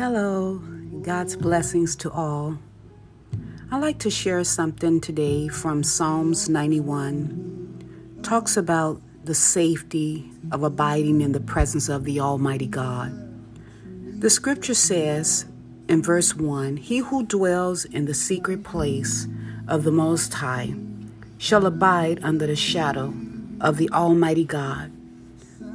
Hello, God's blessings to all. I'd like to share something today from Psalms 91. Talks about the safety of abiding in the presence of the Almighty God. The scripture says in verse 1 He who dwells in the secret place of the Most High shall abide under the shadow of the Almighty God.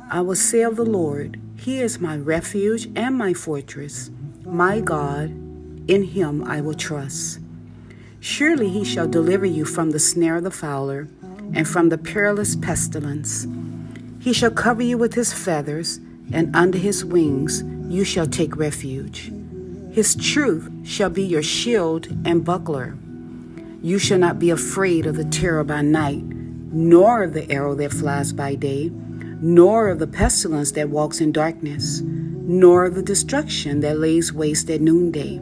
I will say of the Lord, He is my refuge and my fortress, my God, in Him I will trust. Surely He shall deliver you from the snare of the fowler and from the perilous pestilence. He shall cover you with His feathers, and under His wings you shall take refuge. His truth shall be your shield and buckler. You shall not be afraid of the terror by night, nor of the arrow that flies by day, nor of the pestilence that walks in darkness, nor the destruction that lays waste at noonday.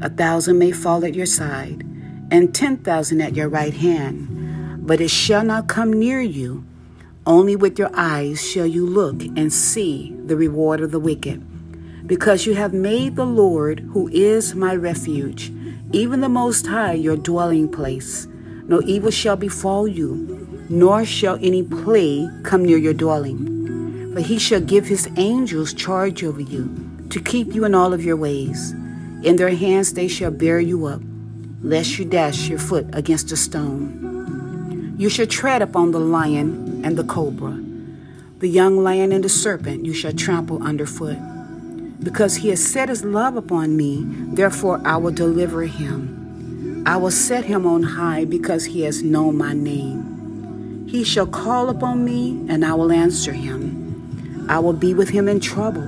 A thousand may fall at your side, and ten thousand at your right hand, but it shall not come near you. Only with your eyes shall you look and see the reward of the wicked. Because you have made the Lord, who is my refuge, even the Most High, your dwelling place. No evil shall befall you, nor shall any plague come near your dwelling. For he shall give his angels charge over you, to keep you in all of your ways. In their hands they shall bear you up, lest you dash your foot against a stone. You shall tread upon the lion and the cobra, the young lion and the serpent you shall trample underfoot. Because he has set his love upon me, therefore I will deliver him. I will set him on high because he has known my name. He shall call upon me, and I will answer him. I will be with him in trouble.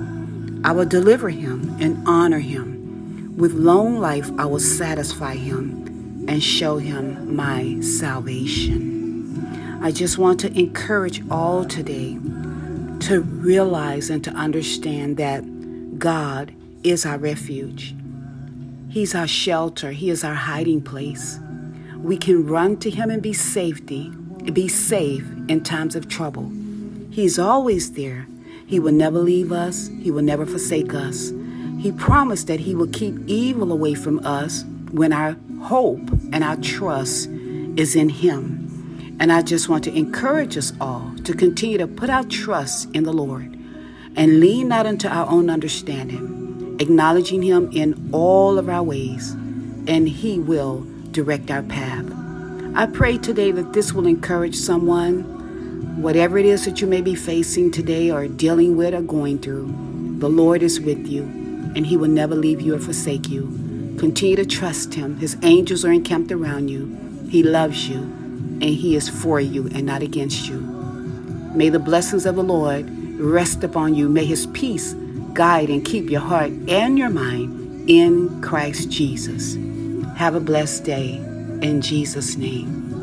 I will deliver him and honor him. With long life I will satisfy him and show him my salvation. I just want to encourage all today to realize and to understand that God is our refuge. He's our shelter. He is our hiding place. We can run to him and be safety, be safe in times of trouble. He's always there. He will never leave us. He will never forsake us. He promised that he will keep evil away from us when our hope and our trust is in him. And I just want to encourage us all to continue to put our trust in the Lord and lean not unto our own understanding, acknowledging Him in all of our ways, and He will direct our path. I pray today that this will encourage someone, whatever it is that you may be facing today or dealing with or going through. The Lord is with you, and He will never leave you or forsake you. Continue to trust Him. His angels are encamped around you. He loves you, and He is for you and not against you. May the blessings of the Lord rest upon you. May his peace guide and keep your heart and your mind in Christ Jesus. Have a blessed day in Jesus' name.